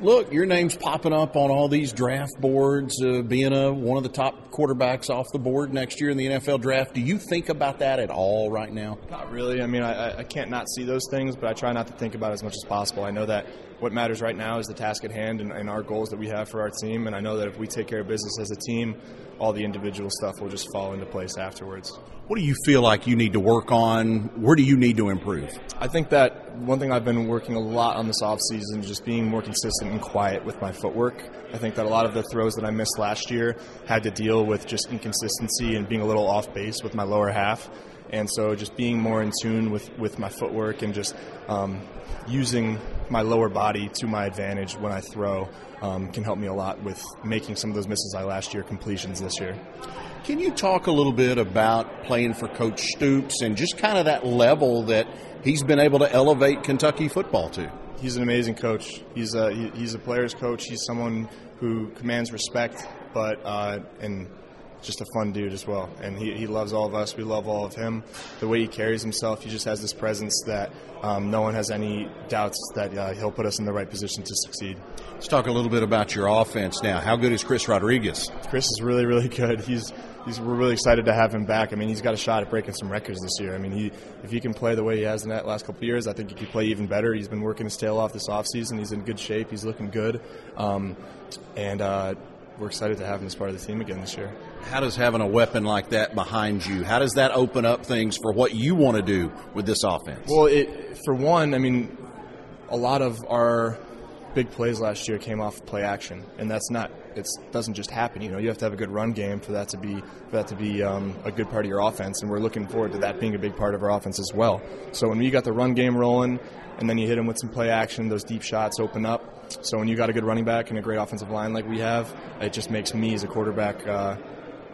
Look, your name's popping up on all these draft boards, uh, being a, one of the top quarterbacks off the board next year in the NFL draft. Do you think about that at all right now? Not really. I mean, I, I can't not see those things, but I try not to think about it as much as possible. I know that what matters right now is the task at hand and, and our goals that we have for our team, and I know that if we take care of business as a team, all the individual stuff will just fall into place afterwards. What do you feel like you need to work on? Where do you need to improve? I think that one thing I've been working a lot on this offseason is just being more consistent and quiet with my footwork. I think that a lot of the throws that I missed last year had to deal with just inconsistency and being a little off base with my lower half. And so just being more in tune with, with my footwork and just um, using my lower body to my advantage when I throw um, can help me a lot with making some of those misses I last year completions this year. Can you talk a little bit about playing for Coach Stoops and just kind of that level that he's been able to elevate Kentucky football to? He's an amazing coach. He's a he's a player's coach. He's someone who commands respect, but uh, and just a fun dude as well. And he, he loves all of us. We love all of him. The way he carries himself, he just has this presence that um, no one has any doubts that uh, he'll put us in the right position to succeed. Let's talk a little bit about your offense now. How good is Chris Rodriguez? Chris is really, really good. He's He's, we're really excited to have him back. I mean, he's got a shot at breaking some records this year. I mean, he, if he can play the way he has in that last couple of years, I think he could play even better. He's been working his tail off this offseason. He's in good shape. He's looking good. Um, and uh, we're excited to have him as part of the team again this year. How does having a weapon like that behind you, how does that open up things for what you want to do with this offense? Well, it, for one, I mean, a lot of our big plays last year came off play action, and that's not it doesn't just happen. You know, you have to have a good run game for that to be for that to be um, a good part of your offense, and we're looking forward to that being a big part of our offense as well. So when you got the run game rolling, and then you hit them with some play action, those deep shots open up. So when you got a good running back and a great offensive line like we have, it just makes me as a quarterback. Uh,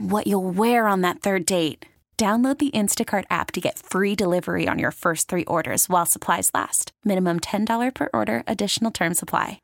what you'll wear on that third date. Download the Instacart app to get free delivery on your first three orders while supplies last. Minimum $10 per order, additional term supply.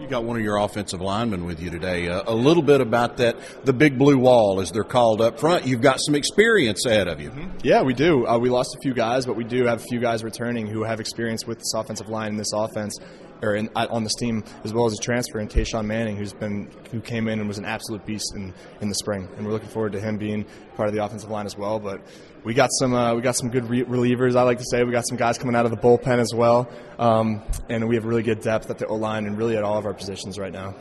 You got one of your offensive linemen with you today. Uh, a little bit about that, the big blue wall, as they're called up front. You've got some experience ahead of you. Mm-hmm. Yeah, we do. Uh, we lost a few guys, but we do have a few guys returning who have experience with this offensive line and this offense or in, on this team, as well as a transfer in Tashawn Manning, who's been who came in and was an absolute beast in, in the spring, and we're looking forward to him being part of the offensive line as well. But we got some uh, we got some good re- relievers. I like to say we got some guys coming out of the bullpen as well, um, and we have really good depth at the O line and really at all of our positions right now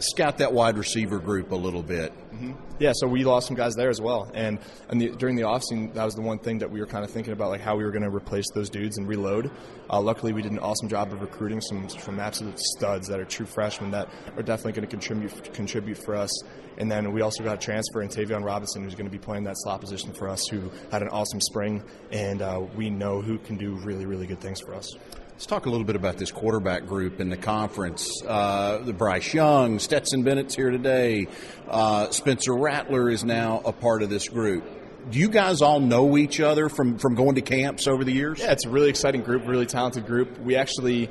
scout that wide receiver group a little bit. Mm-hmm. Yeah, so we lost some guys there as well, and and the, during the offseason, that was the one thing that we were kind of thinking about, like how we were going to replace those dudes and reload. Uh, luckily, we did an awesome job of recruiting some from absolute studs that are true freshmen that are definitely going to contribute contribute for us. And then we also got a transfer in Tayvion Robinson, who's going to be playing that slot position for us, who had an awesome spring, and uh, we know who can do really really good things for us. Let's talk a little bit about this quarterback group in the conference. Uh, the Bryce Young, Stetson Bennett's here today. Uh, Spencer Rattler is now a part of this group. Do you guys all know each other from, from going to camps over the years? Yeah, it's a really exciting group, really talented group. We actually,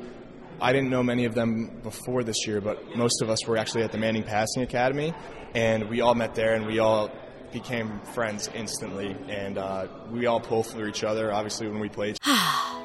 I didn't know many of them before this year, but most of us were actually at the Manning Passing Academy, and we all met there, and we all became friends instantly, and uh, we all pull for each other. Obviously, when we played.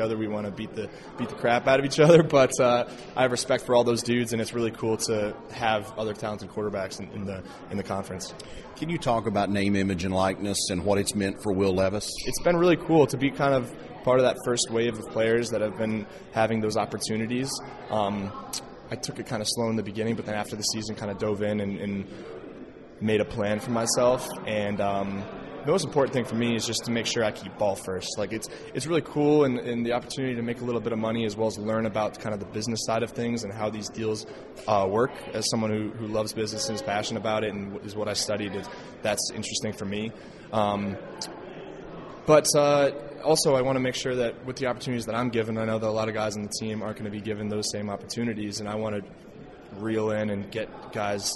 other. We want to beat the beat the crap out of each other, but uh, I have respect for all those dudes, and it's really cool to have other talented quarterbacks in, in, the in the conference. Can you talk about name, image, and likeness and what it's meant for Will Levis? It's been really cool to be kind of part of that first wave of players that have been having those opportunities. Um, I took it kind of slow in the beginning, but then after the season, kind of dove in and, and made a plan for myself and. Um, the most important thing for me is just to make sure I keep ball first. Like it's it's really cool and, and, the opportunity to make a little bit of money as well as learn about kind of the business side of things and how these deals uh, work. As someone who, who loves business and is passionate about it and is what I studied, it, that's interesting for me. Um, but uh, also, I want to make sure that with the opportunities that I'm given, I know that a lot of guys on the team aren't going to be given those same opportunities, and I want to reel in and get guys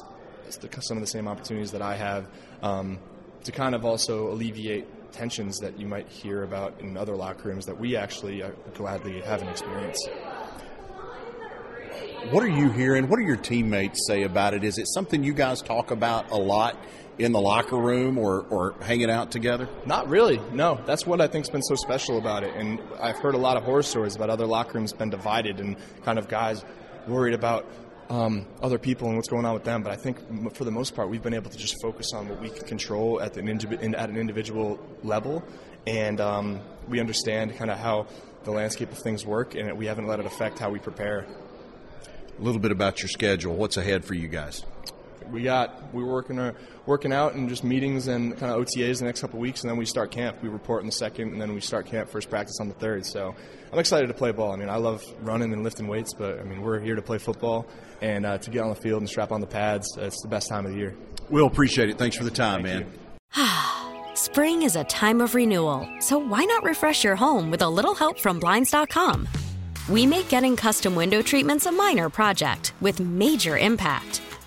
some of the same opportunities that I have. Um, to kind of also alleviate tensions that you might hear about in other locker rooms that we actually uh, gladly haven't experienced. What are you hearing? What do your teammates say about it? Is it something you guys talk about a lot in the locker room or, or hanging out together? Not really. No, that's what I think's been so special about it. And I've heard a lot of horror stories about other locker rooms been divided and kind of guys worried about um, other people and what's going on with them. But I think for the most part, we've been able to just focus on what we can control at, an, indiv- at an individual level, and um, we understand kind of how the landscape of things work, and we haven't let it affect how we prepare. A little bit about your schedule. What's ahead for you guys? We got we were working our, working out and just meetings and kind of OTAs the next couple of weeks, and then we start camp. We report in the second, and then we start camp first practice on the third. So I'm excited to play ball. I mean, I love running and lifting weights, but I mean, we're here to play football and uh, to get on the field and strap on the pads. It's the best time of the year. We'll appreciate it. Thanks for the time, Thank man. Spring is a time of renewal, so why not refresh your home with a little help from Blinds.com? We make getting custom window treatments a minor project with major impact.